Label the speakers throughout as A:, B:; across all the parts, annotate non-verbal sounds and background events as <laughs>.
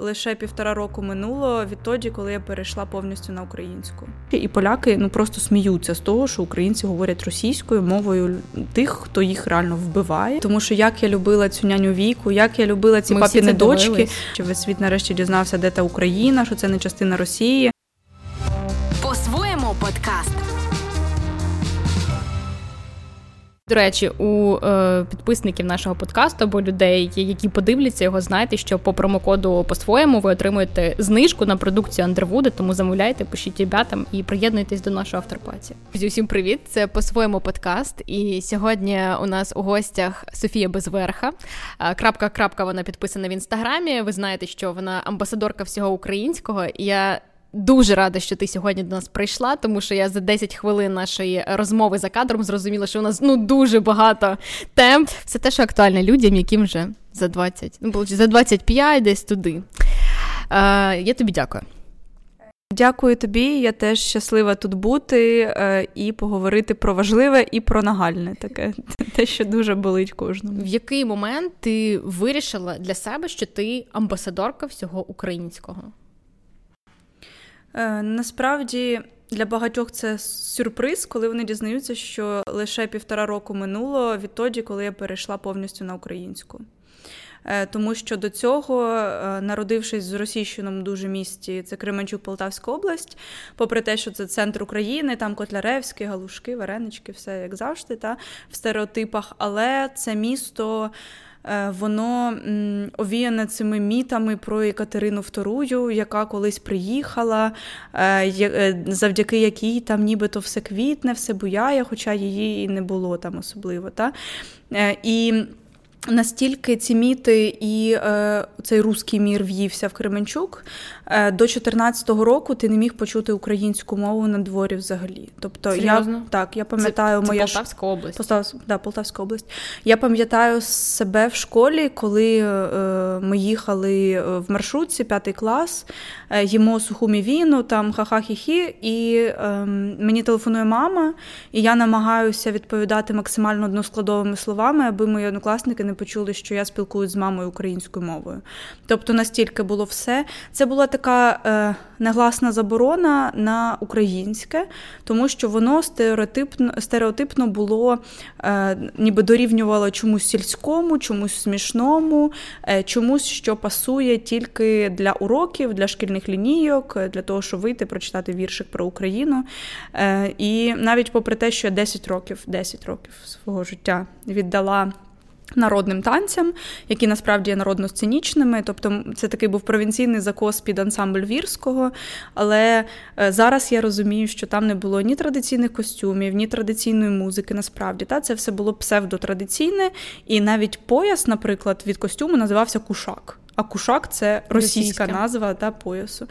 A: Лише півтора року минуло відтоді, коли я перейшла повністю на українську. І поляки ну просто сміються з того, що українці говорять російською мовою тих, хто їх реально вбиває. Тому що як я любила цю няню віку, як я любила ці Ми папіни дочки, чи весь світ нарешті дізнався, де та Україна, що це не частина Росії.
B: До речі, у е, підписників нашого подкасту або людей, які подивляться його, знаєте, що по промокоду по-своєму ви отримуєте знижку на продукцію Андервуди, тому замовляйте, пишіть ребятам і приєднуйтесь до нашого авторпаті. Усім привіт! Це по-своєму подкаст. І сьогодні у нас у гостях Софія Безверха. Крапка крапка вона підписана в інстаграмі. Ви знаєте, що вона амбасадорка всього українського. І я Дуже рада, що ти сьогодні до нас прийшла, тому що я за 10 хвилин нашої розмови за кадром зрозуміла, що у нас ну дуже багато тем. Це те, що актуальне людям, яким вже за 20, ну за 25 десь туди. Е, Я тобі дякую.
A: Дякую тобі. Я теж щаслива тут бути е, і поговорити про важливе і про нагальне таке, <laughs> те, що дуже болить кожному.
B: В який момент ти вирішила для себе, що ти амбасадорка всього українського?
A: Е, насправді для багатьох це сюрприз, коли вони дізнаються, що лише півтора року минуло відтоді, коли я перейшла повністю на українську. Е, тому що до цього, е, народившись в російщиному дуже місті, це Кременчук, Полтавська область, попри те, що це центр України, там Котляревські, Галушки, Варенички, все як завжди, та в стереотипах, але це місто. Е, воно овіяне цими мітами про Екатерину II, яка колись приїхала, е, е, завдяки якій там нібито все квітне, все буяє, хоча її і не було там особливо. Та? І Настільки ці міти і е, цей руський мір в'ївся в Кременчук до 14-го року ти не міг почути українську мову на дворі взагалі. Тобто
B: Серйозно?
A: я так я пам'ятаю
B: це,
A: моя
B: Полтавська область.
A: Полтав, да, Полтавська область. Я пам'ятаю себе в школі, коли е, ми їхали е, в маршрутці, п'ятий клас, е, їмо суху мівіну, там ха-ха-хі-хі, і е, мені телефонує мама, і я намагаюся відповідати максимально односкладовими словами, аби мої однокласники не почули, що я спілкуюсь з мамою українською мовою. Тобто настільки було все. Це була така е, негласна заборона на українське, тому що воно стереотипно стереотипно було, е, ніби дорівнювало чомусь сільському, чомусь смішному, е, чомусь, що пасує тільки для уроків, для шкільних лінійок, для того, щоб вийти, прочитати віршик про Україну. Е, і навіть попри те, що я 10 років, 10 років свого життя віддала. Народним танцям, які насправді є народно-сценічними, тобто це такий був провінційний закос під ансамбль вірського. Але е, зараз я розумію, що там не було ні традиційних костюмів, ні традиційної музики. Насправді та це все було псевдотрадиційне, і навіть пояс, наприклад, від костюму називався Кушак. А кушак це російська, російська. назва та поясу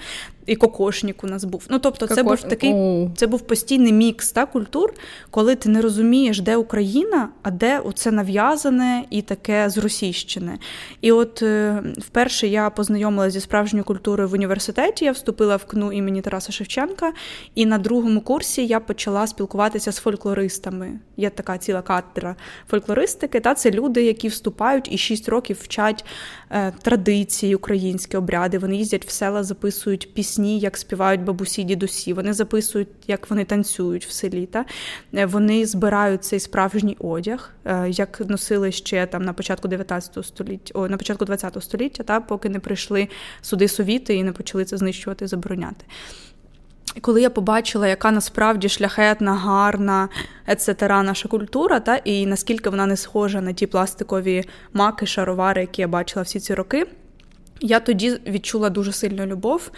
A: і кокошнік у нас був. Ну тобто, це був такий це був постійний мікс та культур, коли ти не розумієш, де Україна, а де оце нав'язане і таке з російщини. І от е, вперше я познайомилася зі справжньою культурою в університеті. Я вступила в КНУ імені Тараса Шевченка, і на другому курсі я почала спілкуватися з фольклористами. Є така ціла катедра фольклористики. Та це люди, які вступають і 6 років вчать е, традиції, українські обряди. Вони їздять в села, записують пісні пісні, як співають бабусі, дідусі. Вони записують, як вони танцюють в селі. Та? Е, вони збирають цей справжній одяг, е, як носили ще там на початку 19 століття, о, на початку 20 століття, та поки не прийшли суди совіти і не почали це знищувати забороняти. Коли я побачила, яка насправді шляхетна, гарна, ецетера наша культура, та і наскільки вона не схожа на ті пластикові маки, шаровари, які я бачила всі ці роки, я тоді відчула дуже сильну любов.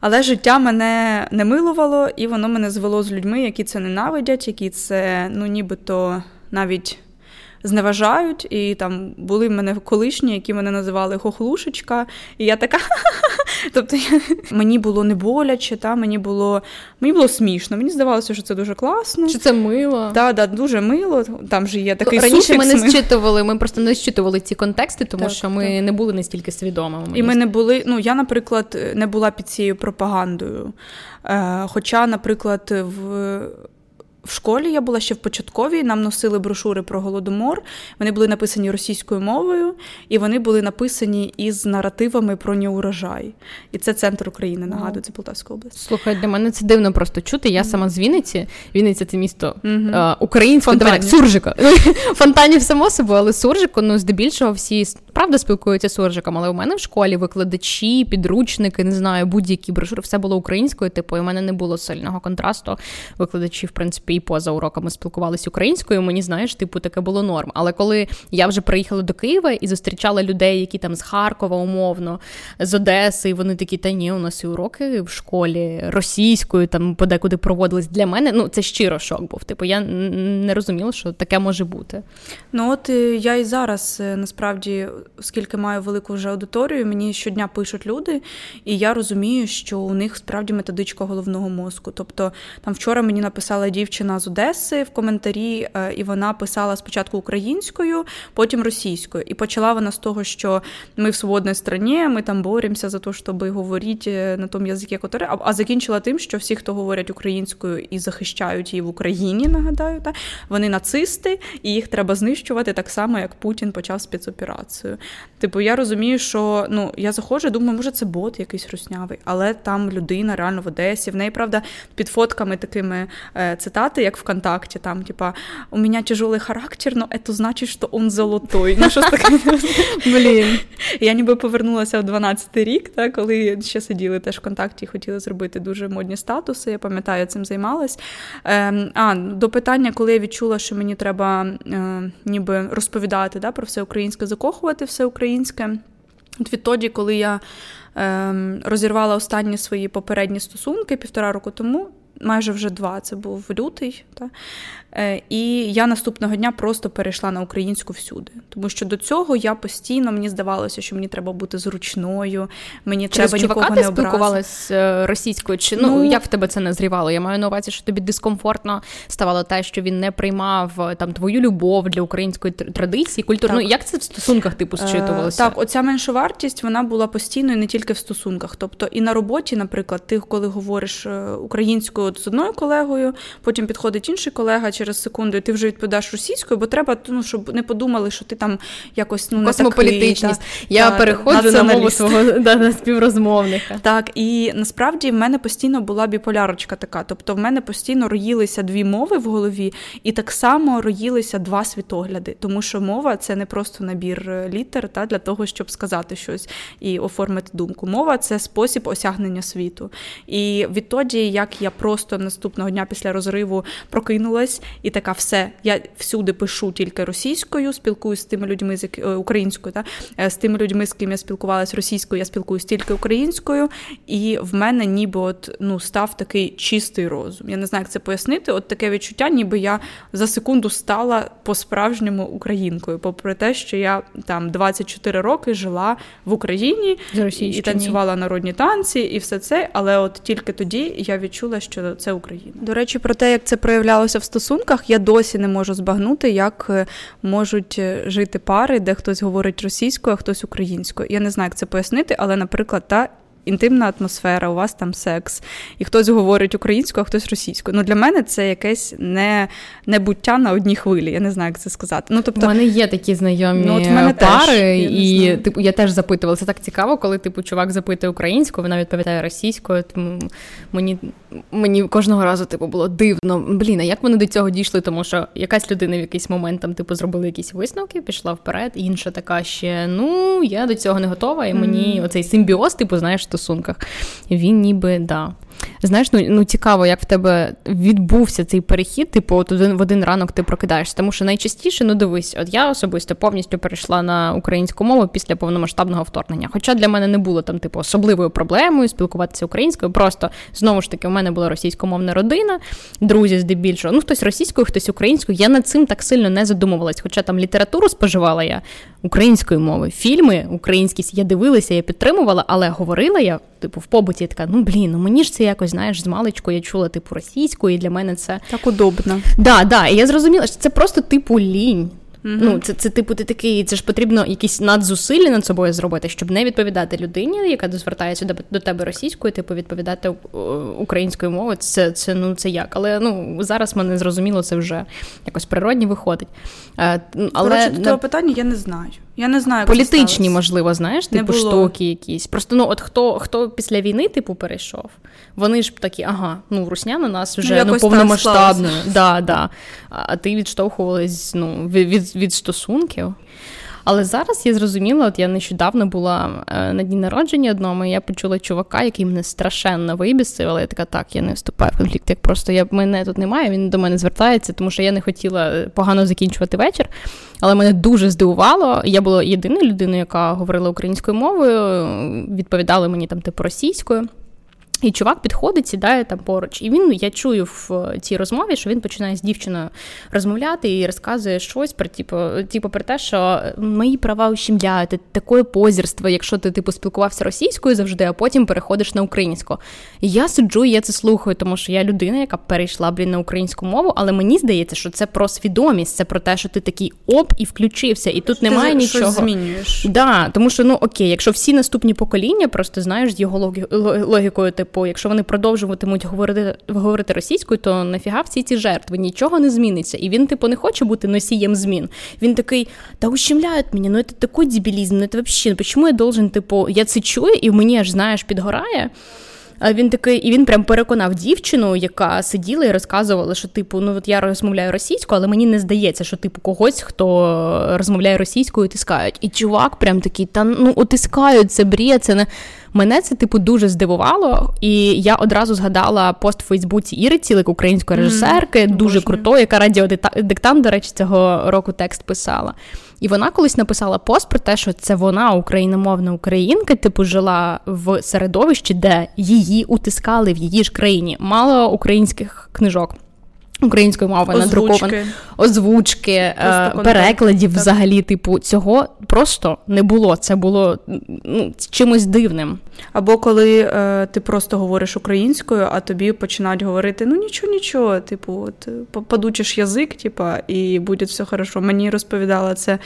A: Але життя мене не милувало, і воно мене звело з людьми, які це ненавидять, які це ну нібито навіть зневажають. І там були в мене колишні, які мене називали хохлушечка. І я така. <laughs> Тобто мені було не боляче, та мені було мені було смішно. Мені здавалося, що це дуже класно.
B: Що це мило?
A: Так, да, дуже мило. Там же є такий
B: раніше. Ми
A: не
B: зчитували. Ми просто не зчитували ці контексти, тому що ми не були настільки свідомими.
A: І ми не були. Ну я, наприклад, не була під цією пропагандою. Е, Хоча, наприклад, в в школі я була ще в початковій, нам носили брошури про голодомор. Вони були написані російською мовою, і вони були написані із наративами про неурожай. І це центр України, нагадую, це Полтавська область.
B: Слухай, для мене це дивно просто чути. Я сама з Вінниці. Вінниця це місто mm-hmm. українське, давай, суржика. <laughs> Фонтанів само собою, але суржику, ну здебільшого всі правда спілкуються суржиком, але у мене в школі викладачі, підручники, не знаю, будь-які брошури, все було українською. Типу, і у мене не було сильного контрасту. Викладачі, в принципі, і поза уроками спілкувалися українською. Мені знаєш, типу, таке було норм. Але коли я вже приїхала до Києва і зустрічала людей, які там з Харкова, умовно, з Одеси, і вони такі, та ні, у нас і уроки в школі російською, там подекуди проводились для мене. Ну, це щиро шок був. Типу, я не розуміла, що таке може бути.
A: Ну, от е, я і зараз е, насправді оскільки маю велику вже аудиторію, мені щодня пишуть люди, і я розумію, що у них справді методичка головного мозку. Тобто, там вчора мені написала дівчина з Одеси в коментарі, е, і вона писала спочатку українською, потім російською. І почала вона з того, що ми в свободній країні, ми там боремося за те, щоб говорити е, на тому язикі, який а закінчила тим, що всі, хто говорять українською і захищають її в Україні, нагадаю, та вони нацисти, і їх треба знищувати так само, як Путін почав спецоперацію. Типу, я розумію, що ну я заходжу, думаю, може це бот якийсь руснявий, але там людина реально в Одесі. В неї правда під фотками такими е, цитати, як ВКонтакті, там, типа, у мене тяжелий характер, но це значить, що он золотой. Ну, щось таке. <laughs> Блін. Я ніби повернулася в 12-й рік, та, коли ще сиділи теж в контакті і хотіли зробити дуже модні статуси. Я пам'ятаю, цим займалась. Е, а, до питання, коли я відчула, що мені треба е, ніби розповідати да, про все українське, закохувати все українське. От відтоді, коли я е, розірвала останні свої попередні стосунки півтора року тому, майже вже два, це був лютий. Та? Е, і я наступного дня просто перейшла на українську всюди. Тому що до цього я постійно мені здавалося, що мені треба бути зручною, мені
B: Через
A: треба нікого
B: не
A: образити.
B: спілкувалась е, російською? Чи ну, ну як в тебе це назрівало? Я маю на увазі, що тобі дискомфортно ставало те, що він не приймав е, там твою любов для української традиції, культури. Ну як це в стосунках типу зчитувалося?
A: Так, оця меншовартість вона була постійною не тільки в стосунках. Тобто і на роботі, наприклад, ти коли говориш українською з одною колегою, потім підходить інший колега через секунду, і ти вже відповідаєш російською, бо треба, ну, щоб не подумали, що ти там якось ну, не
B: Космополітичність. Такий, Я та, переходжу на мову свого <laughs> да, співрозмовника.
A: Так, і насправді в мене постійно була біполярочка така. Тобто в мене постійно роїлися дві мови в голові, і так само роїлися два світогляди. Тому що мова це не просто набір е, літер та, для того, щоб сказати щось і оформити думку. Мова це спосіб осягнення світу. І відтоді, як я просто наступного дня після розриву прокинулась і така, все, я всюди пишу тільки російською, спілкуюся з тими людьми, з е, українською, та е, з тими людьми, з ким я спілкувалася російською, я спілкуюся тільки українською, і в мене ніби от ну став такий чистий розум. Я не знаю, як це пояснити. От таке відчуття, ніби я за секунду стала по-справжньому українкою, попри те, що я там 24 роки жила в Україні і танцювала народні танці, і все це. Але от тільки тоді я відчула, що це Україна. До речі, про те, як це проявлялося в стосунках, я досі не можу збагнути, як е, можуть е, жити пари, де хтось говорить російською, а хтось українською. Я не знаю, як це пояснити, але, наприклад, та інтимна атмосфера, у вас там секс, і хтось говорить українською, а хтось російською. Ну для мене це якесь не небуття на одній хвилі. Я не знаю, як це сказати. Ну тобто,
B: У мене є такі знайомі ну, от мене пари, теж, і типу я теж запитувала. Це так цікаво, коли типу чувак запитує українською, вона відповідає російською. Тому мені мені кожного разу типу було дивно. Блін, а як вони до цього дійшли? Тому що якась людина в якийсь момент там типу зробила якісь висновки, пішла вперед, інша така ще ну я до цього не готова, і мені mm. оцей симбіоз, типу, знаєш, стосунках. Він ніби да. Знаєш, ну ну цікаво, як в тебе відбувся цей перехід, типу, от один в один ранок ти прокидаєшся. Тому що найчастіше, ну дивись, от я особисто повністю перейшла на українську мову після повномасштабного вторгнення. Хоча для мене не було там, типу, особливою проблемою спілкуватися українською. Просто знову ж таки, у мене була російськомовна родина, друзі здебільшого. Ну, хтось російською, хтось українською. Я над цим так сильно не задумувалась. Хоча там літературу споживала я українською мови. фільми українські я дивилася, я підтримувала, але говорила я, типу, в побуті така, ну блін, ну мені ж це якось, знаєш, з маличку я чула типу російську, і для мене це
A: так удобно.
B: Да, да. І я зрозуміла, що це просто типу лінь. Mm-hmm. Ну, це, це, типу, ти такий, це ж потрібно якісь надзусилля над собою зробити, щоб не відповідати людині, яка звертається до, до тебе російською, типу відповідати українською мовою. Це це ну це як. Але ну зараз мене зрозуміло, це вже якось природні виходить.
A: Е, але Короче, до того питання я не знаю. Я не знаю, як
B: політичні, можливо, знаєш, типу штуки якісь. Просто ну, от хто хто після війни, типу, перейшов, вони ж такі, ага, ну русня на нас вже ну, ну повномасштабно. Да, да. А ти відштовхувалась ну, від, від, від стосунків. Але зараз я зрозуміла, от я нещодавно була е, на дні народження одному, і я почула чувака, який мене страшенно вибісив, але я така, так, я не вступаю в конфлікт. Як просто я мене тут немає, він до мене звертається, тому що я не хотіла погано закінчувати вечір. Але мене дуже здивувало. Я була єдиною людиною, яка говорила українською мовою, відповідали мені там типу російською. І чувак підходить, сідає там поруч. І він, я чую в цій розмові, що він починає з дівчиною розмовляти і розказує щось про типу, типу про те, що мої права ущемляють, таке позірство, якщо ти типу спілкувався російською завжди, а потім переходиш на українську. І я сиджу, і я це слухаю, тому що я людина, яка перейшла блін, на українську мову, але мені здається, що це про свідомість, це про те, що ти такий оп і включився, і тут ти немає
A: ти
B: нічого.
A: Щось змінюєш.
B: Да, Тому що ну окей, якщо всі наступні покоління, просто знаєш з його логікою, типу типу, якщо вони продовжуватимуть говорити говорити російською, то нафіга всі ці жертви нічого не зміниться. І він, типу, не хоче бути носієм змін. Він такий, та ущемляють мені, ну це такий дебілізм, ну це взагалі, ну, чому я должен, типу, я це чую, і мені аж знаєш, підгорає. Він такий, і він прям переконав дівчину, яка сиділа і розказувала, що типу, ну от я розмовляю російською, але мені не здається, що типу когось, хто розмовляє російською, тискають. І чувак, прям такий, та ну отискають це бред, це не. Мене це типу дуже здивувало, і я одразу згадала пост в Фейсбуці Іри Цілик, української режисерки, mm, дуже крутої, яка радіодиктант, до речі, цього року текст писала. І вона колись написала пост про те, що це вона, україномовна українка, типу жила в середовищі, де її утискали в її ж країні. Мало українських книжок. Українською мовою надруковано озвучки, е, перекладів так. взагалі, типу, цього просто не було. Це було ну, чимось дивним.
A: Або коли е, ти просто говориш українською, а тобі починають говорити: ну нічого, нічого, типу, от подучиш язик, типу, і буде все хорошо. Мені розповідала це Е,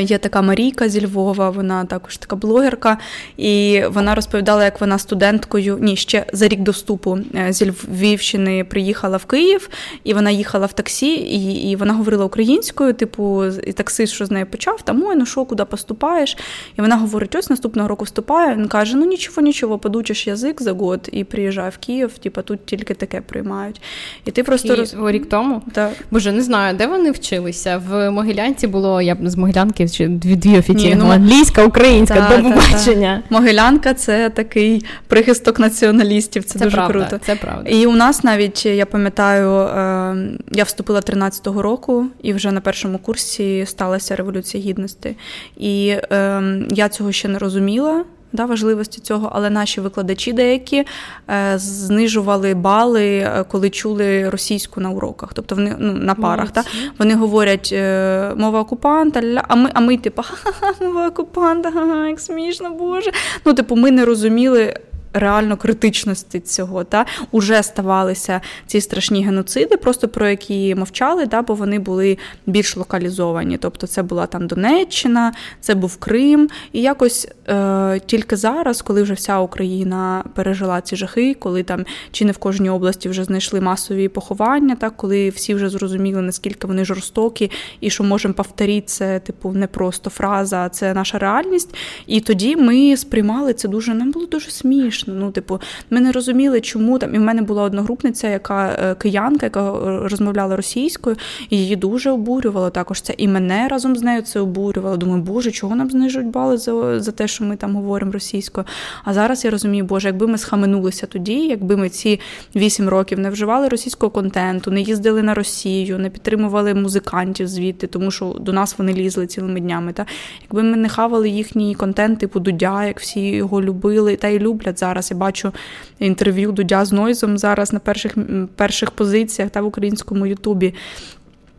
A: є така Марійка зі Львова, вона також така блогерка, і вона розповідала, як вона студенткою ні, ще за рік до вступу е, зі Львівщини приїхала в Київ, і вона їхала в таксі, і і вона говорила українською, типу, і таксист, що з нею почав, там ой, ну що, куди поступаєш? І вона говорить: ось наступного року вступає. Він каже: Ну нічого, нічого, подучиш язик за год і приїжджає в Київ, типу, тут тільки таке приймають. І ти просто
B: роз... рік тому?
A: Так.
B: Боже, не знаю, де вони вчилися. В Могилянці було я б з Могилянки Могилянки чи дві дві офіційні ну, англійська, українська та, до побачення.
A: Та, та. Могилянка це такий прихисток націоналістів. Це, це дуже
B: правда,
A: круто.
B: Це правда.
A: І у нас навіть я пам'ятаю, е, я вступила 13-го року, і вже на першому курсі сталася революція гідності. І ем, я цього ще не розуміла да, важливості цього, але наші викладачі деякі е, знижували бали, е, коли чули російську на уроках, тобто вони ну, на парах. Та, вони говорять е, мова окупанта, ля, а ми, а ми типу, ха-ха, мова окупанта, ха-ха, як смішно, Боже. Ну, типу, ми не розуміли реально критичності цього. Та Уже ставалися ці страшні геноциди, просто про які мовчали, та, бо вони були більш локалізовані. Тобто це була там Донеччина, це був Крим. І якось е, тільки зараз, коли вже вся Україна пережила ці жахи, коли там чи не в кожній області вже знайшли масові поховання, так, коли всі вже зрозуміли, наскільки вони жорстокі, і що можемо повторити, це типу не просто фраза, а це наша реальність. І тоді ми сприймали це дуже, нам було дуже смішно смішно. Ну, типу, ми не розуміли, чому там. І в мене була одногрупниця, яка е, киянка, яка розмовляла російською, і її дуже обурювало також це. І мене разом з нею це обурювало. Думаю, боже, чого нам знижують бали за за те, що ми там говоримо російською. А зараз я розумію, боже, якби ми схаменулися тоді, якби ми ці вісім років не вживали російського контенту, не їздили на Росію, не підтримували музикантів звідти, тому що до нас вони лізли цілими днями. Та якби ми не хавали їхній контент, типу Дудя, як всі його любили та й люблять зараз зараз. Я бачу інтерв'ю Дудя з Нойзом зараз на перших перших позиціях та в українському Ютубі.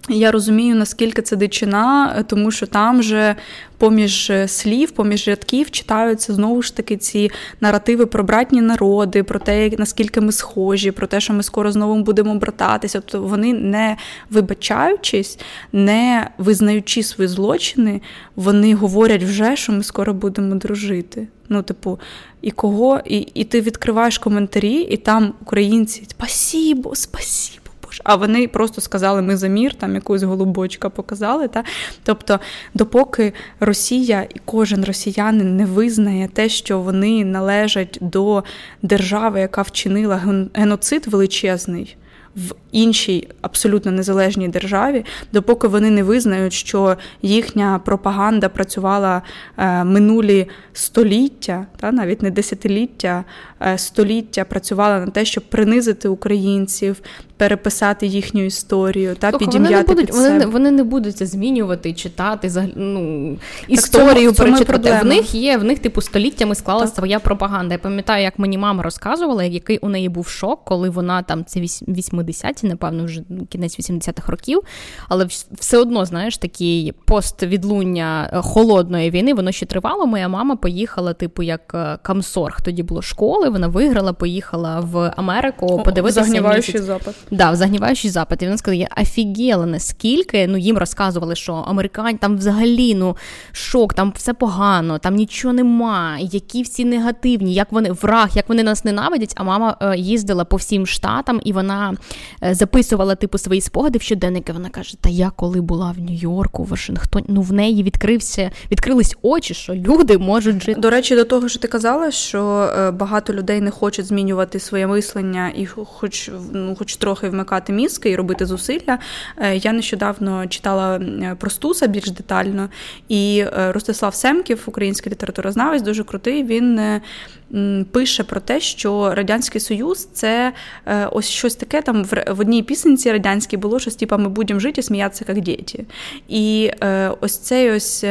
A: Я розумію, наскільки це дичина, тому що там же поміж е, слів, поміж рядків читаються знову ж таки ці наративи про братні народи, про те, наскільки ми схожі, про те, що ми скоро знову будемо брататися. Тобто вони не вибачаючись, не визнаючи свої злочини, вони говорять вже, що ми скоро будемо дружити. Ну, типу, і кого, і, і ти відкриваєш коментарі, і там українці спасібо, спасібо А вони просто сказали, ми за мір, там якусь голубочка показали. Та? Тобто, допоки Росія і кожен росіянин не визнає те, що вони належать до держави, яка вчинила геноцид величезний в іншій абсолютно незалежній державі, допоки вони не визнають, що їхня пропаганда працювала е, минулі століття, та навіть не десятиліття, е, століття працювала на те, щоб принизити українців, переписати їхню історію та Слухай, підім'яти вони не
B: будуть,
A: під себе.
B: Вони, вони не будуть це змінювати, читати ну, історію цьому, прочитати. В них є, в них типу століттями склалася своя пропаганда. Я пам'ятаю, як мені мама розказувала, який у неї був шок, коли вона там це 80-ті, напевно, вже кінець 80-х років, але все одно, знаєш, такий поствідлуння е, холодної війни, воно ще тривало. Моя мама поїхала, типу, як е, Камсорг. Тоді було школи, вона виграла, поїхала в Америку, подивитися.
A: Загніваючий запад.
B: Да, в загніваючий запит. І вона сказала, я офігела, наскільки ну їм розказували, що американь там взагалі ну шок, там все погано, там нічого нема, які всі негативні, як вони враг, як вони нас ненавидять. А мама е, їздила по всім штатам, і вона е, записувала типу свої спогади в щоденники. Вона каже: Та я коли була в Нью-Йорку, в Вашингтоні, ну в неї відкрився, відкрились очі, що люди можуть жити.
A: До речі, до того, що ти казала, що е, багато людей не хочуть змінювати своє мислення і, хоч ну, хоч трохи трохи вмикати мізки і робити зусилля. Е, я нещодавно читала про Стуса більш детально, і е, Ростислав Семків, український літературознавець, дуже крутий. Він е, пише про те, що Радянський Союз це ось щось таке. Там в одній пісенці радянській було щось, типу, ми будемо жити сміятися як діти. І ось цей ось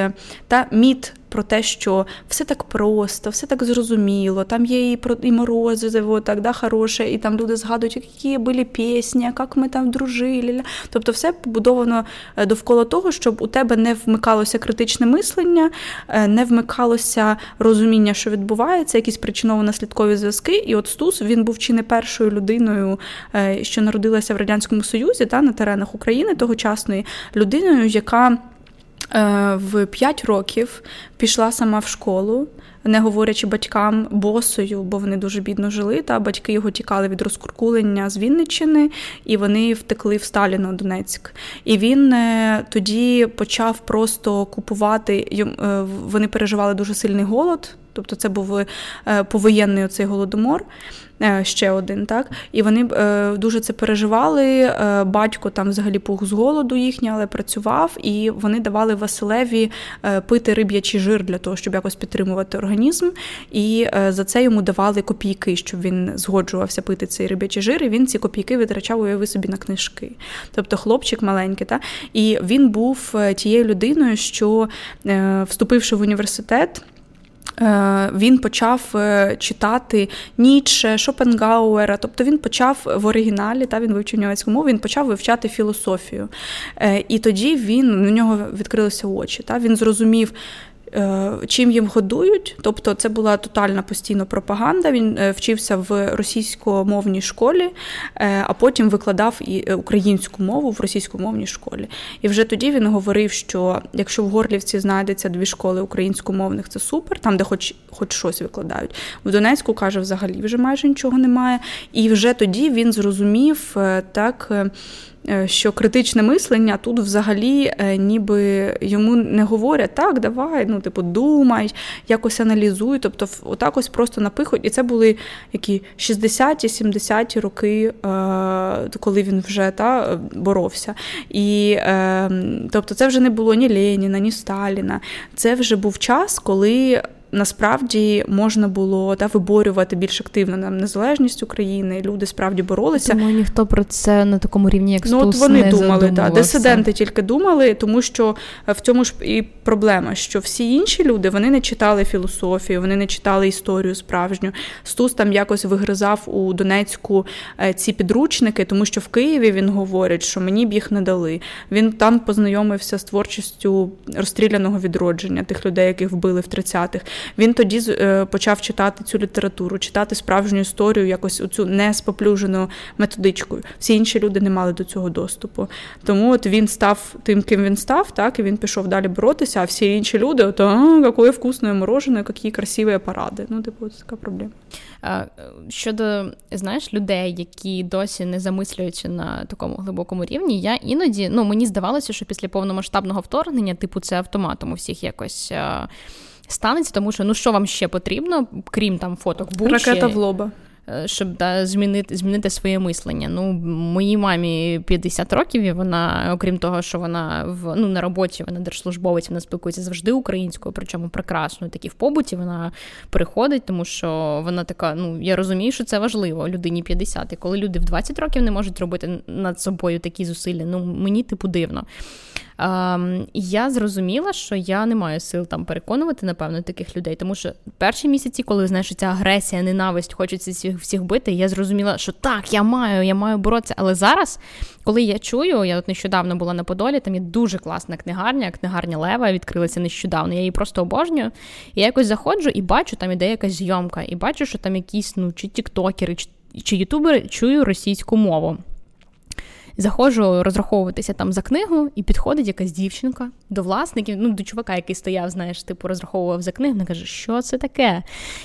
A: та міт про те, що все так просто, все так зрозуміло. Там є і про і морозиво, так да, хороше, і там люди згадують, які були пісні, як ми там дружили. Тобто, все побудовано е, довкола того, щоб у тебе не вмикалося критичне мислення, е, не вмикалося розуміння, що відбувається, якісь причиново-наслідкові зв'язки. І от Стус він був чи не першою людиною, е, що народилася в радянському союзі, та на теренах України тогочасної людиною, яка. Е, в 5 років пішла сама в школу, не говорячи батькам босою, бо вони дуже бідно жили. Та батьки його тікали від розкуркулення з Вінниччини, і вони втекли в Сталіно Донецьк. І він е, тоді почав просто купувати. Вони переживали дуже сильний голод. Тобто це був повоєнний оцей голодомор. Е, ще один, так і вони е, дуже це переживали. Е, батько там взагалі пух з голоду їхній, але працював, і вони давали Василеві пити риб'ячий жир для того, щоб якось підтримувати організм. І за це йому давали копійки, щоб він згоджувався пити цей риб'ячий жир. І він ці копійки витрачав уяви собі на книжки. Тобто хлопчик маленький, та і він був тією людиною, що вступивши в університет. Е, він почав е, читати Ніцше, Шопенгауера, тобто він почав в оригіналі, та він вивчив німецьку мову, він почав вивчати філософію. Е, і тоді він у нього відкрилися очі. Та Він зрозумів, чим їм годують, тобто це була тотальна постійна пропаганда. Він е, вчився в російськомовній школі, е, а потім викладав і українську мову в російськомовній школі. І вже тоді він говорив, що якщо в Горлівці знайдеться дві школи українськомовних, це супер, там де хоч хоч щось викладають. В Донецьку каже, взагалі вже майже нічого немає. І вже тоді він зрозумів так. Е, що критичне мислення тут взагалі е, ніби йому не говорять так, давай, ну, типу, думай, якось аналізуй. Тобто, отак ось просто напихують. І це були які 60-ті, 70-ті роки, е, коли він вже та, боровся. І тобто, це вже не було ні Леніна, ні Сталіна. Це вже був час, коли насправді можна було та виборювати більш активно нам незалежність України. Люди справді боролися.
B: Тому ніхто про це на такому рівні, як ну,
A: от вони не думали, та дисиденти тільки думали, тому що е, в цьому ж і проблема, що всі інші люди вони не читали філософію, вони не читали історію справжню. Стус там якось вигризав у Донецьку е, ці підручники, тому що в Києві він говорить, що мені б їх не дали. Він там познайомився з творчістю розстріляного відродження тих людей, яких вбили в 30-х. Він тоді е, почав читати цю літературу, читати справжню історію, якось оцю не споплюжену методичкою. Всі інші люди не мали до цього доступу. Тому от він став тим, ким він став, так і він пішов далі боротися. А всі інші люди, от, а, яке вкусне морожене, які красиві паради. Ну, типу, це така проблема.
B: Щодо знаєш людей, які досі не замислюються на такому глибокому рівні, я іноді ну мені здавалося, що після повномасштабного вторгнення, типу, це автоматом у всіх якось станеться, тому що ну що вам ще потрібно, крім там фоток Бучі,
A: ракета в лоба.
B: Е, щоб да, змінити змінити своє мислення. Ну, Моїй мамі 50 років, і вона, окрім того, що вона в ну, на роботі, вона держслужбовець, вона спілкується завжди українською, причому прекрасно. Такі в побуті вона приходить, тому що вона така, ну я розумію, що це важливо людині 50. І коли люди в 20 років не можуть робити над собою такі зусилля, ну мені типу дивно. Ем, я зрозуміла, що я не маю сил там переконувати, напевно, таких людей. Тому що перші місяці, коли знаєш, ця агресія, ненависть, хочеться всіх всіх бити, я зрозуміла, що так, я маю, я маю боротися. Але зараз, коли я чую, я от нещодавно була на Подолі, там є дуже класна книгарня, книгарня Лева відкрилася нещодавно. Я її просто обожнюю. І я якось заходжу і бачу, там іде якась зйомка, і бачу, що там якісь ну, чи тіктокери, чи, чи ютубери чую російську мову. Заходжу розраховуватися там за книгу, і підходить якась дівчинка до власників, ну до чувака, який стояв, знаєш, типу розраховував за книгу. Вона каже, що це таке?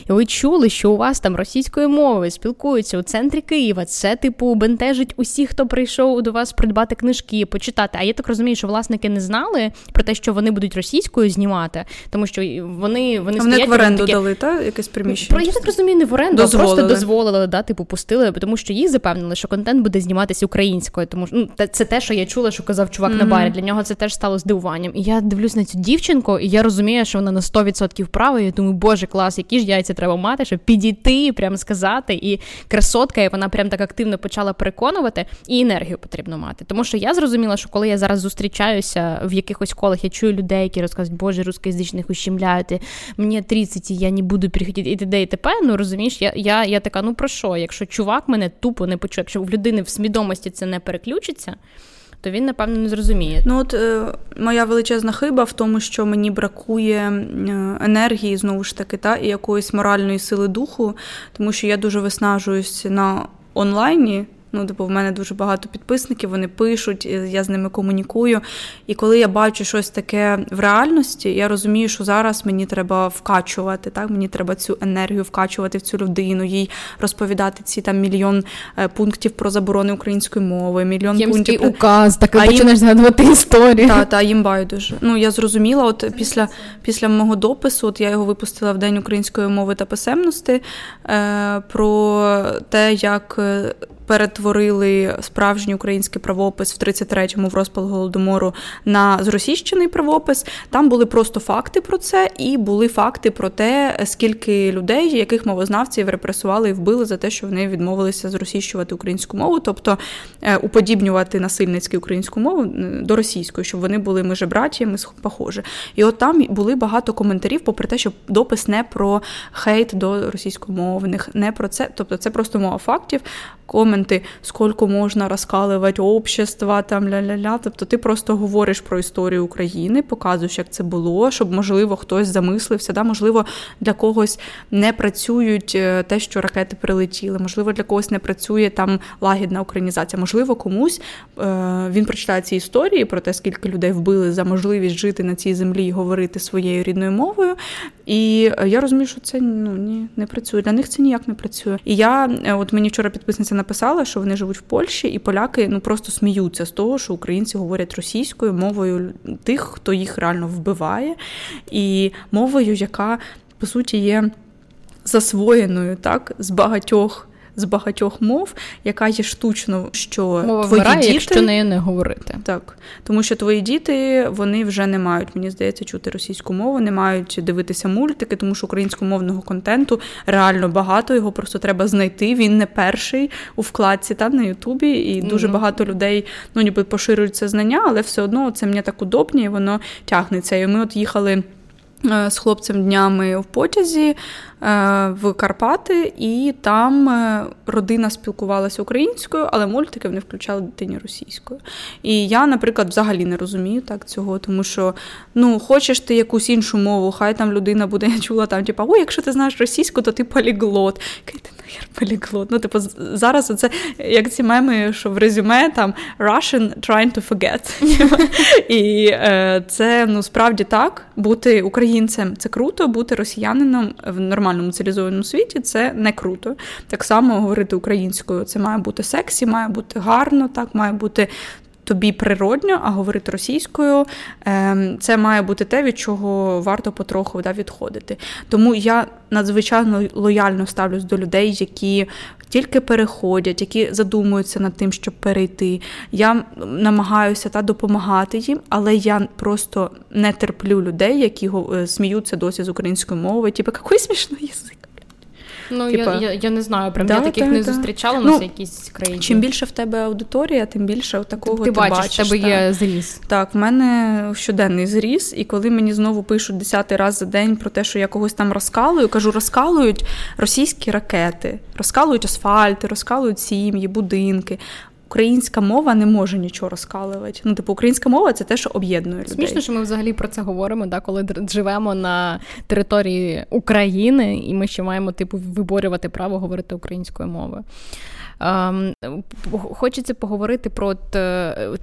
B: І ви чули, що у вас там російською мовою спілкуються у центрі Києва. Це, типу, бентежить усіх, хто прийшов до вас придбати книжки, почитати. А я так розумію, що власники не знали про те, що вони будуть російською знімати, тому що вони вони
A: а стоять, в оренду такі... дали, та якесь приміщення?
B: Про я так розумію, не в оренду, дозволили. а просто дозволили, да, типу, пустили, тому що їх запевнили, що контент буде зніматися українською, тому що ну, це те, що я чула, що казав чувак mm-hmm. на барі. Для нього це теж стало здивуванням. І я дивлюсь на цю дівчинку, і я розумію, що вона на 100% права. І я думаю, боже, клас, які ж яйця треба мати, щоб підійти, прям сказати. І красотка, і вона прям так активно почала переконувати, і енергію потрібно мати. Тому що я зрозуміла, що коли я зараз зустрічаюся в якихось колах, я чую людей, які розказують, боже, русскоязичних ущемляють, мені 30, і я не буду приходити і т.д. і т.п., Ну розумієш, я я, я така, ну про що? Якщо чувак мене тупо не почує, якщо в людини в свідомості це не переключиться то він, напевно, не зрозуміє.
A: Ну, от е, моя величезна хиба в тому, що мені бракує е, енергії, знову ж таки, та, і якоїсь моральної сили духу, тому що я дуже виснажуюсь на онлайні. Ну, типу, в мене дуже багато підписників, вони пишуть, я з ними комунікую. І коли я бачу щось таке в реальності, я розумію, що зараз мені треба вкачувати. Так, мені треба цю енергію вкачувати в цю людину, їй розповідати ці там мільйон е, пунктів про заборони української мови, мільйон
B: Ємський
A: пунктів
B: указ, так і починаєш згадувати історію.
A: Так, та, їм байдуже. Ну я зрозуміла, от після після мого допису, от я його випустила в День української мови та писемності е, про те, як. Перетворили справжній український правопис в 33-му в розпал голодомору на зросійщений правопис. Там були просто факти про це, і були факти про те, скільки людей, яких мовознавців репресували і вбили за те, що вони відмовилися зросійщувати українську мову, тобто е, уподібнювати насильницьку українську мову до російської, щоб вони були ми же похожі. І от там були багато коментарів, попри те, що допис не про хейт до російськомовних, не про це, тобто це просто мова фактів коменти, скільки можна розкалувати общества, там ля-ля-ля. Тобто ти просто говориш про історію України, показуєш, як це було, щоб, можливо, хтось замислився. Да? Можливо, для когось не працюють е, те, що ракети прилетіли, можливо, для когось не працює там лагідна українізація. Можливо, комусь е, він прочитає ці історії про те, скільки людей вбили за можливість жити на цій землі і говорити своєю рідною мовою. І е, я розумію, що це ну ні не працює. Для них це ніяк не працює. І я, от мені вчора підписниця написала, що вони живуть в Польщі, і поляки ну просто сміються з того, що українці говорять російською мовою тих, хто їх реально вбиває, і мовою, яка по суті є засвоєною так з багатьох з багатьох мов, яка є штучно, що
B: Мова
A: твої
B: вмирає,
A: діти...
B: якщо нею не говорити.
A: Так, тому що твої діти вони вже не мають, мені здається, чути російську мову, не мають дивитися мультики, тому що українськомовного контенту реально багато. Його просто треба знайти. Він не перший у вкладці там на Ютубі, і дуже mm-hmm. багато людей ну ніби поширюють це знання, але все одно це мені так удобні, і воно тягнеться. І ми от їхали. Е, з хлопцем днями в потязі в Карпати, і там е, родина спілкувалася українською, але мультики вони включали дитині російською. І я, наприклад, взагалі не розумію так цього, тому що ну, хочеш ти якусь іншу мову, хай там людина буде <laughs> я чула там, типу, ой, якщо ти знаєш російську, то ти поліглот. Кай ти нахер поліглот. Ну, типу, зараз це як ці меми, що в резюме там Russian trying to forget. <laughs> І це ну справді так, бути українцем це круто, бути росіянином в нормальному цивілізованому світі це не круто. Так само говорити українською це має бути сексі, має бути гарно, так має бути. Тобі природньо, а говорити російською ем, це має бути те, від чого варто потроху да, відходити. Тому я надзвичайно лояльно ставлюсь до людей, які тільки переходять, які задумуються над тим, щоб перейти. Я намагаюся та допомагати їм, але я просто не терплю людей, які е, сміються досі з української мови. Типу, який смішний язик.
B: Ну, Типа, я я, я не знаю, прям да, я таких та, не та. зустрічала ну, якісь країни.
A: Чим більше в тебе аудиторія, тим більше такого ти, ти бачиш. бачиш.
B: в тебе є зріс.
A: Так, в мене щоденний зріс, і коли мені знову пишуть десятий раз за день про те, що я когось там розкалую, кажу, розкалують російські ракети, розкалують асфальти, розкалують сім'ї, будинки українська мова не може нічого розкалувати. Ну, типу, українська мова це те, що об'єднує людей.
B: Смішно, що ми взагалі про це говоримо, да, коли живемо на території України, і ми ще маємо типу виборювати право говорити українською мовою. Ем, хочеться поговорити про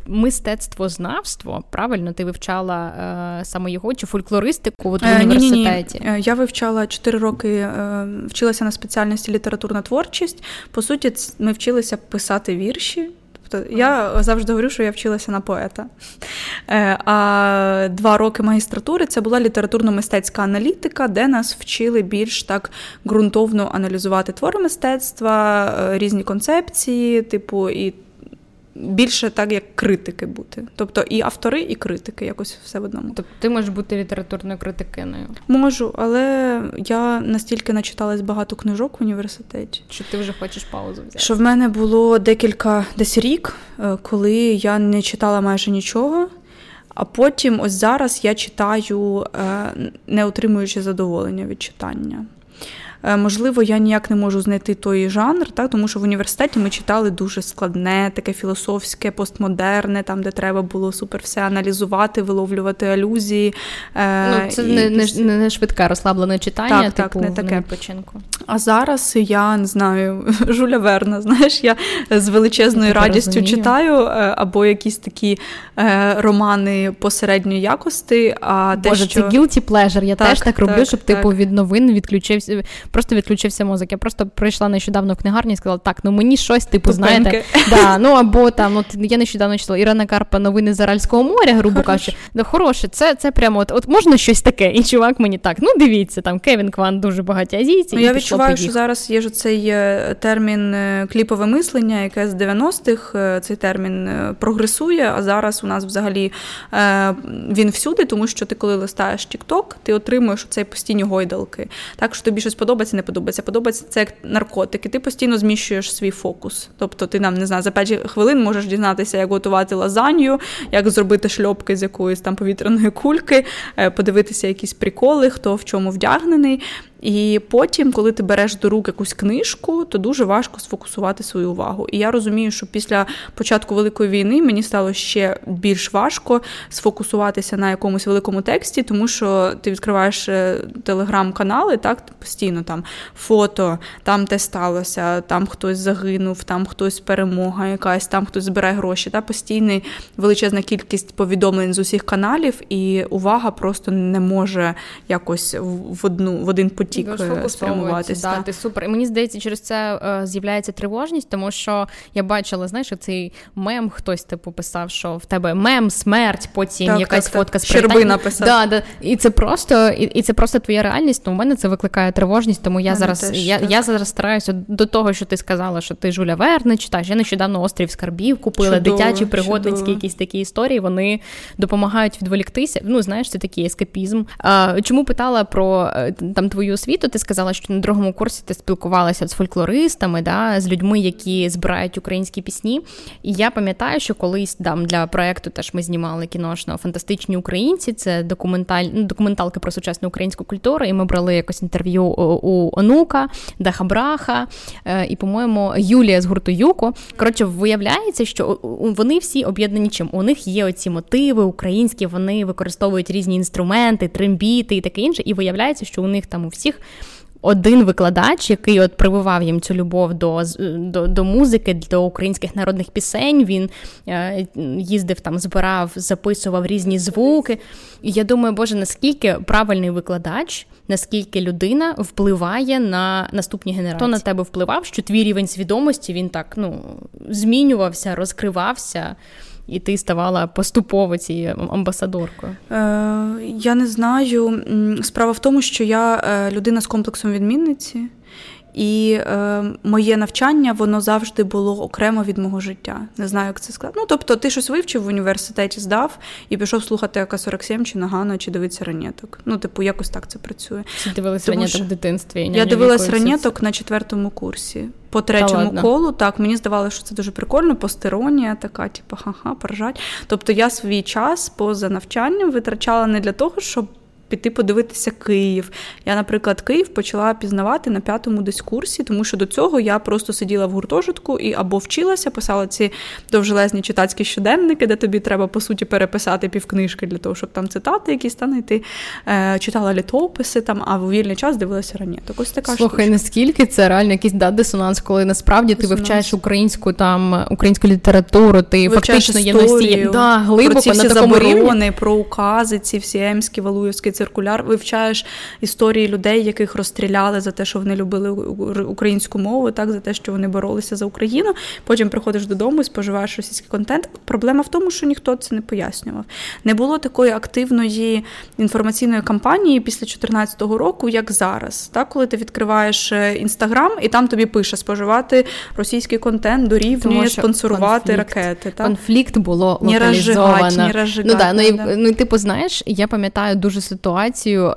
B: мистецтвознавство. Правильно, ти вивчала е, саме його чи фольклористику в е, університеті?
A: Ні, ні, ні. Я вивчала 4 роки, е, вчилася на спеціальності літературна творчість. По суті, ми вчилися писати вірші. Тобто я завжди говорю, що я вчилася на поета. Е, а два роки магістратури це була літературно-мистецька аналітика, де нас вчили більш так ґрунтовно аналізувати твори мистецтва, е, різні концепції, типу, і більше так, як критики бути. Тобто і автори, і критики якось все в одному.
B: Тобто ти можеш бути літературною критикиною?
A: Можу, але я настільки начиталась багато книжок в університеті.
B: Що ти вже хочеш паузу взяти?
A: Що в мене було декілька десь рік, е, коли я не читала майже нічого. А потім, ось зараз я читаю, е, не отримуючи задоволення від читання. Е, можливо, я ніяк не можу знайти той жанр, так тому що в університеті ми читали дуже складне, таке філософське, постмодерне, там де треба було супер все аналізувати, виловлювати алюзії.
B: Е, ну, Це і... не, не не, швидке розслаблене читання, так, типу, так, не таке відпочинку.
A: А зараз я не знаю, <laughs> Жуля Верна, знаєш, я з величезною я радістю розумію. читаю е, або якісь такі романи посередньої якості. А
B: Боже,
A: те, що...
B: це guilty pleasure, Я так, теж так роблю, щоб типу від новин відключився просто відключився мозок. Я просто прийшла нещодавно в книгарні і сказала, так, ну мені щось, типу, Тупеньке. знаєте, да, ну або там, от я нещодавно читала Ірина Карпа новини з Аральського моря, грубо кажучи, да хороше, це це прямо от от можна щось таке, і чувак мені так. Ну дивіться, там Кевін Кван дуже багаті азійці.
A: Ну, я відчуваю, що зараз є ж цей е, термін е, кліпове мислення, яке з 90-х е, цей термін прогресує. А зараз у нас взагалі він всюди, тому що ти, коли листаєш TikTok, ти отримуєш цей постійні гойдалки. Так що тобі щось подобається подобається, не подобається. Подобається це як наркотики. Ти постійно зміщуєш свій фокус. Тобто, ти нам не знаю, за 5 хвилин можеш дізнатися, як готувати лазанью, як зробити шльопки з якоїсь там повітряної кульки, е, подивитися якісь приколи, хто в чому вдягнений. І потім, коли ти береш до рук якусь книжку, то дуже важко сфокусувати свою увагу. І я розумію, що після початку великої війни мені стало ще більш важко сфокусуватися на якомусь великому тексті, тому що ти відкриваєш е, телеграм-канали, так постійно там фото, там те сталося, там хтось загинув, там хтось перемога, якась, там хтось збирає гроші. Та постійна величезна кількість повідомлень з усіх каналів, і увага просто не може якось в одну в один потік потік спрямуватися.
B: Да, ти супер. І мені здається, через це е, з'являється тривожність, тому що я бачила, знаєш, цей мем, хтось типу писав, що в тебе мем, смерть, потім так, якась так, фотка
A: з Щерби написав.
B: Да, да. І це просто і, і це просто твоя реальність. Ну, у мене це викликає тривожність, тому я а зараз теж, я, я зараз стараюся до того, що ти сказала, що ти Жуля Верне читаєш. Я нещодавно острів скарбів купила чудово, дитячі пригодницькі чудово. якісь такі історії. Вони допомагають відволіктися. Ну знаєш, це такий ескапізм. А, Чому питала про е, там твою освіту? Ти сказала, що на другому курсі ти спілкувалася з фольклористами, да, з людьми, які збирають українські пісні. І я пам'ятаю, що колись там для проекту теж ми знімали кіношно фантастичні українці. Це документаль, ну, документалки про сучасну українську культуру. І ми брали якось інтерв'ю у онука, Даха Браха е, і, по-моєму, Юлія з гурту Юко. Коротше, виявляється, що вони всі об'єднані чим. У них є оці мотиви українські, вони використовують різні інструменти, трембіти і таке інше. І виявляється, що у них там у всіх один викладач, який от прививав їм цю любов до до, до музики, до українських народних пісень. Він е, їздив там, збирав, записував різні звуки. І я думаю, боже, наскільки правильний викладач, наскільки людина впливає на наступні генерації. Хто на тебе впливав, що твій рівень свідомості він так ну змінювався, розкривався і ти ставала поступово цією амбасадоркою? Е,
A: Я не знаю. Справа в тому, що я е, людина з комплексом відмінниці. І е, моє навчання воно завжди було окремо від мого життя. Не знаю, як це сказати. Ну, тобто, ти щось вивчив в університеті, здав і пішов слухати АК-47 чи Нагано, чи дивитися ранеток. Ну, типу, якось так це працює.
B: Чи дивилися ранеток в дитинстві?
A: Я дивилась ранеток на четвертому курсі. По третьому колу, так, мені здавалося, що це дуже прикольно, постеронія така, типу, ха-ха, поржать. Тобто я свій час поза навчанням витрачала не для того, щоб піти подивитися Київ. Я, наприклад, Київ почала пізнавати на п'ятому десь курсі, тому що до цього я просто сиділа в гуртожитку і або вчилася, писала ці довжелезні читацькі щоденники, де тобі треба по суті переписати півкнижки для того, щоб там цитати якісь та знайти. Е, читала літописи там, а в вільний час дивилася рані. Так ось така
B: Слухай, штучка. наскільки це реально якийсь да, дисонанс, коли насправді дисонанс. ти вивчаєш українську там українську літературу, ти вивчаєш фактично є носієм да, глибоко про ці всі
A: на
B: такому
A: заборони,
B: рівні.
A: про укази, ці всі емські, Валуївські циркуляр, вивчаєш історії людей, яких розстріляли за те, що вони любили українську мову, так за те, що вони боролися за Україну. Потім приходиш додому і споживаєш російський контент. Проблема в тому, що ніхто це не пояснював. Не було такої активної інформаційної кампанії після 2014 року, як зараз. Так, коли ти відкриваєш інстаграм і там тобі пише споживати російський контент, дорівнює спонсорувати конфлікт. ракети. Так?
B: Конфлікт було локалізовано. Не розжигать, не ну, да, ну, да. ну, типу, знаєш, я пам'ятаю дуже ситуацію.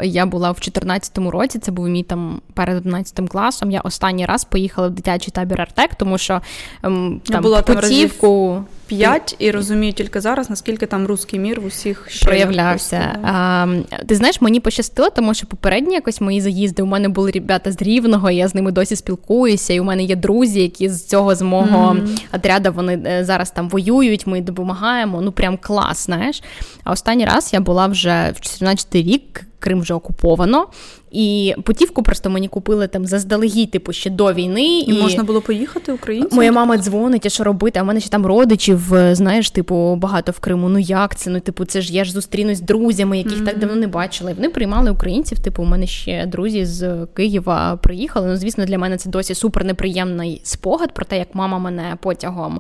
B: Я була в 2014 році, це був мій там перед 11 класом. Я останній раз поїхала в дитячий табір Артек, тому що ем, там була путівку
A: п'ять і розумію тільки зараз, наскільки там русський мір в усіх ще
B: проявлявся. А, Ти знаєш, мені пощастило, тому що попередні якось мої заїзди. У мене були ребята з Рівного, я з ними досі спілкуюся. І у мене є друзі, які з цього з мого mm. отряду вони е, зараз там воюють. Ми допомагаємо. Ну прям клас, знаєш. А останній раз я була вже в 14 рік. Крим вже окуповано, і путівку просто мені купили там заздалегідь, типу ще до війни. І,
A: і можна було поїхати українцям?
B: Моя мама дзвонить, а що робити? А в мене ще там родичів, е, знаєш, типу, багато в Криму. Ну як це? Ну, типу, це ж я ж зустрінусь з друзями, яких mm-hmm. так давно не бачила. І вони приймали українців. Типу, у мене ще друзі з Києва приїхали. Ну, звісно, для мене це досі супер неприємний спогад про те, як мама мене потягом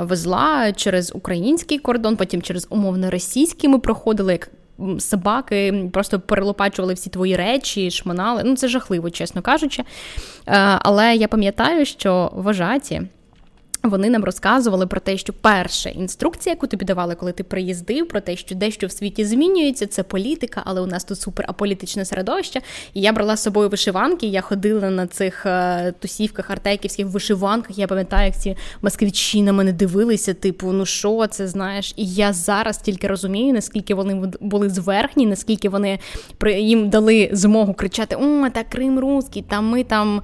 B: везла через український кордон, потім через умовно російський ми проходили. як собаки просто перелопачували всі твої речі, шманали. Ну, це жахливо, чесно кажучи. Е, але я пам'ятаю, що вважаті. Вони нам розказували про те, що перша інструкція, яку тобі давали, коли ти приїздив, про те, що дещо в світі змінюється, це політика, але у нас тут супер аполітичне середовище. І я брала з собою вишиванки. Я ходила на цих е, тусівках артеківських вишиванках. Я пам'ятаю, як ці москвичі на мене дивилися, типу, ну що це знаєш? І я зараз тільки розумію, наскільки вони були зверхні, наскільки вони їм дали змогу кричати: О, та Крим русський, там ми там.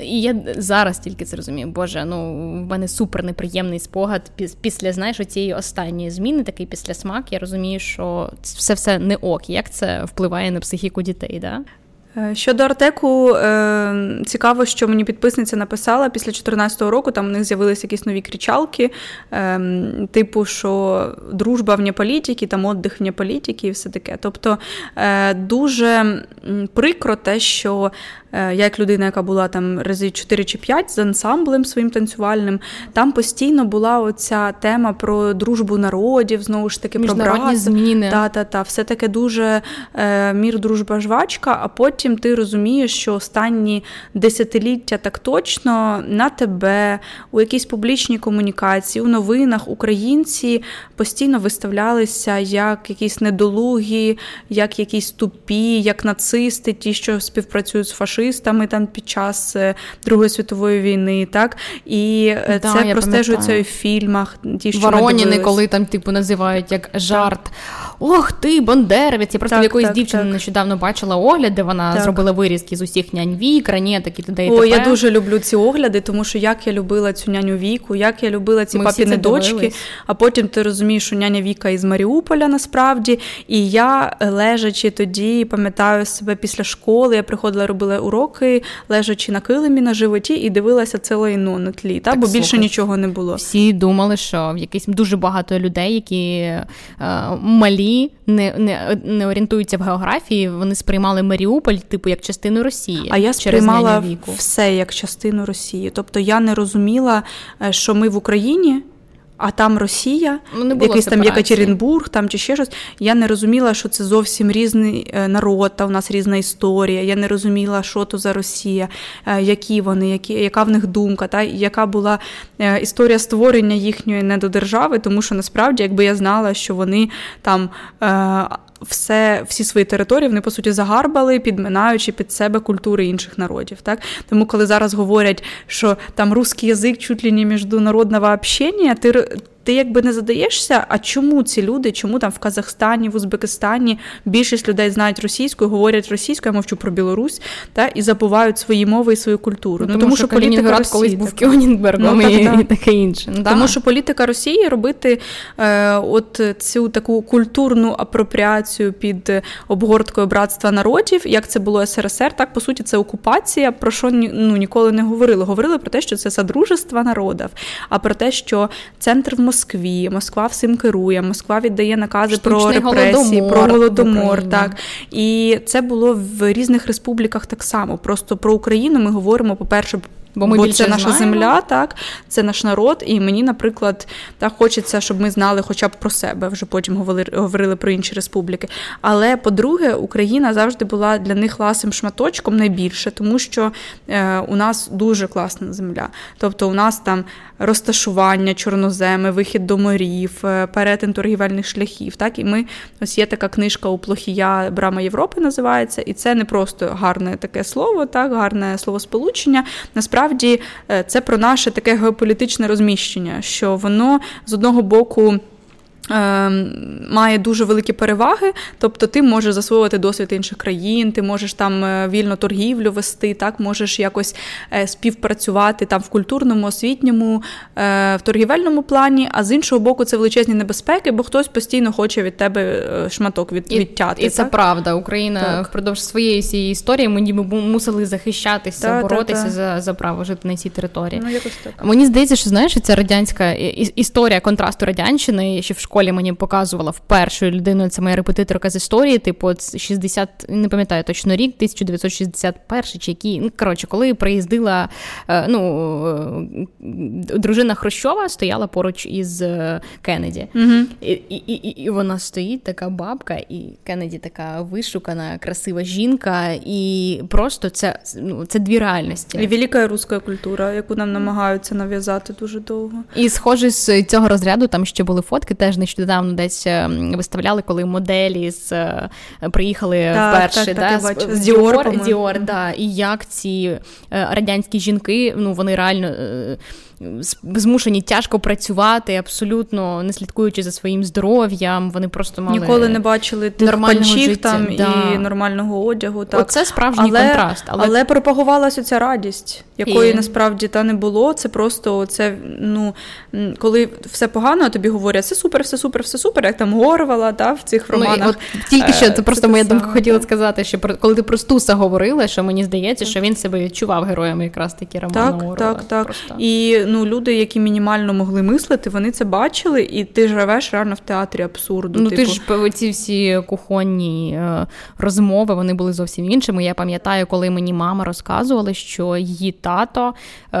B: І я зараз тільки це розумію. Боже, ну в мене супер неприємний спогад після знаєш, цієї останньої зміни, такий після смак. Я розумію, що це все все не ок. Як це впливає на психіку дітей? Да?
A: Е, щодо Артеку, е, цікаво, що мені підписниця написала після 2014 року. Там у них з'явилися якісь нові кричалки, е, типу, що дружба вне політики, там отдих вне політики і все таке. Тобто дуже прикро те, що я, як людина, яка була там рази 4 чи 5 з ансамблем своїм танцювальним, там постійно була оця тема про дружбу народів, знову ж таки, про брат.
B: зміни.
A: Та, та, та, все таке дуже мір, дружба, жвачка, а потім потім ти розумієш, що останні десятиліття так точно на тебе у якійсь публічній комунікації, у новинах українці постійно виставлялися як якісь недолугі, як якісь тупі, як нацисти, ті, що співпрацюють з фашистами там під час е, Другої світової війни. так І е, да, це простежується в фільмах. Ті, що
B: Вороніни, коли там типу називають як жарт. Так. Ох ти, Бандеровець! Я просто так, в якоїсь дівчини нещодавно бачила огляд, де вона так. зробила вирізки з усіх нянь Вік, ранеток і т.д.
A: О, я дуже люблю ці огляди, тому що як я любила цю няню Віку, як я любила ці Ми папіни дочки, дивились. а потім ти розумієш, що няня Віка із Маріуполя насправді. І я, лежачи тоді, пам'ятаю себе після школи, я приходила, робила уроки, лежачи на килимі на животі, і дивилася це лайно на тлі, та? Так, бо більше нічого не було.
B: Всі думали, що в якийсь дуже багато людей, які е, малі, не, не, не орієнтуються в географії, вони сприймали Маріуполь, типу, як частину Росії.
A: А я
B: сприймала
A: все як частину Росії. Тобто я не розуміла, е, що ми в Україні. А там Росія,
B: ну,
A: якийсь там Єкатеринбург, там чи ще щось. Я не розуміла, що це зовсім різний е, народ, та у нас різна історія. Я не розуміла, що то за Росія, е, які вони, які, яка в них думка, та яка була історія створення їхньої недодержави, тому що насправді, якби я знала, що вони там все, всі свої території вони по суті загарбали, підминаючи під себе культури інших народів. Так? Тому, коли зараз говорять, що там русський язик чуть ли не міжнародного общення, ти ти якби не задаєшся, а чому ці люди, чому там в Казахстані, в Узбекистані більшість людей знають російською, говорять російською, я мовчу про Білорусь, та і забувають свої мови і свою культуру.
B: Ну, ну Тому що політика Росії, колись був Кіонінгбергом ну, і, так, і <laughs> таке інше.
A: Ну, Тому що політика Росії робити е, от цю таку культурну апропріацію під обгорткою братства народів, як це було СРСР, так по суті це окупація, про що ну, ніколи не говорили. Говорили про те, що це содружество народів, а про те, що центр в Москві Москві, Москва всім керує, Москва віддає накази Штучний про репресії, голодомор, про голодомор. Так і це було в різних республіках так само. Просто про Україну ми говоримо, по-перше, Бо ми Бо більше це наша знаємо. земля, так це наш народ, і мені, наприклад, так хочеться, щоб ми знали хоча б про себе. Вже потім говорили, говорили про інші республіки. Але по-друге, Україна завжди була для них ласим шматочком найбільше, тому що е, у нас дуже класна земля. Тобто, у нас там розташування чорноземи, вихід до морів, е, перетин торгівельних шляхів. Так, і ми ось є така книжка у Плохія Брама Європи називається, і це не просто гарне таке слово, так, гарне словосполучення. Насправді е, це про наше таке геополітичне розміщення, що воно з одного боку. Ем, має дуже великі переваги, тобто ти можеш засвоювати досвід інших країн, ти можеш там е, вільно торгівлю вести, так можеш якось е, співпрацювати там в культурному, освітньому, е, в торгівельному плані. А з іншого боку, це величезні небезпеки, бо хтось постійно хоче від тебе шматок від, відтяти.
B: І, і це правда. Україна так. впродовж своєї цієї історії ми ніби мусили захищатися, та, боротися та, та. за за право жити на цій території.
A: Ну, якось так.
B: Мені здається, що знаєш, ця радянська історія контрасту радянщини ще в школі школі мені показувала вперше людиною, це моя репетиторка з історії, типу 60, не пам'ятаю точно рік, 1961 чи який. Ну, коротше, коли приїздила е, ну, е, дружина Хрущова, стояла поруч із е, Кеннеді.
A: Угу.
B: І, і, і, і вона стоїть, така бабка, і Кеннеді така вишукана, красива жінка, і просто це ну, це дві реальності.
A: І велика руська культура, яку нам намагаються нав'язати дуже довго.
B: І схоже з цього розряду там ще були фотки, теж нещодавно десь е, виставляли, коли моделі з е, приїхали так, вперше
A: так, так,
B: да, з Dior, Dior, да, і як ці е, радянські жінки, ну вони реально змушені тяжко працювати, абсолютно не слідкуючи за своїм здоров'ям. Вони просто мали
A: ніколи не бачили тих панчіх там да. і нормального одягу. Так
B: Оце справжній але, контраст,
A: але але пропагувалася ця радість, якої і... насправді та не було. Це просто це ну коли все погано, тобі говорять, все супер, все супер, все супер, як там горвала та в цих романах. Ну,
B: от Тільки що це просто моя думка хотіла сказати, що коли ти про Стуса говорила, що мені здається, що він себе відчував героями якраз такі романи.
A: Так, Орвела. так, так. Просто. І ну люди, які мінімально могли мислити, вони це бачили, і ти живеш реально в театрі абсурду.
B: Ну
A: типу.
B: ти ж ці всі кухонні е, розмови вони були зовсім іншими. Я пам'ятаю, коли мені мама розказувала, що її тато е,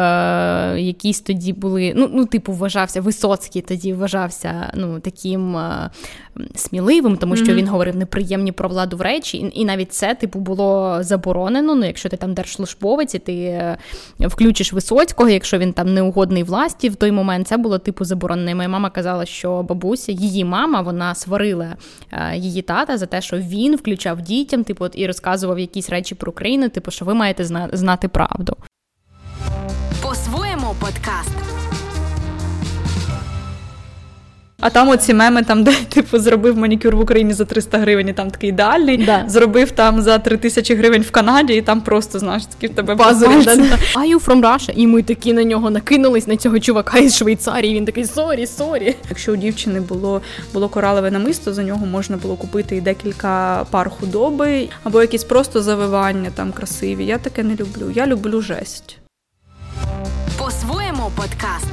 B: якісь тоді були, ну ну типу, вважався Висоцький тоді вважався ну таким е, сміливим, тому що mm-hmm. він говорив неприємні про владу в речі, і, і навіть це типу було заборонено. Ну, якщо ти там держслужбовець, і ти е, включиш Висоцького, якщо він там неугодний власті в той момент, це було типу заборонено. Моя мама казала, що бабуся, її мама, вона сварила е, її тата за те, що він включав дітям, типу, і розказував якісь речі про Україну, типу, що ви маєте знати правду. По-своєму подкаст.
A: А там оці меми, там, де <laughs> типу зробив манікюр в Україні за 300 гривень, і там такий ідеальний. Да. Зробив там за 3 тисячі гривень в Канаді, і там просто знаєш такі в тебе
B: пазурі. Да, Are you from Russia? І ми такі на нього накинулись на цього чувака із Швейцарії. Він такий sorry, sorry.
A: Якщо у дівчини було було коралеве намисто, за нього можна було купити і декілька пар худоби, або якісь просто завивання там красиві. Я таке не люблю. Я люблю жесть. По-своєму подкаст.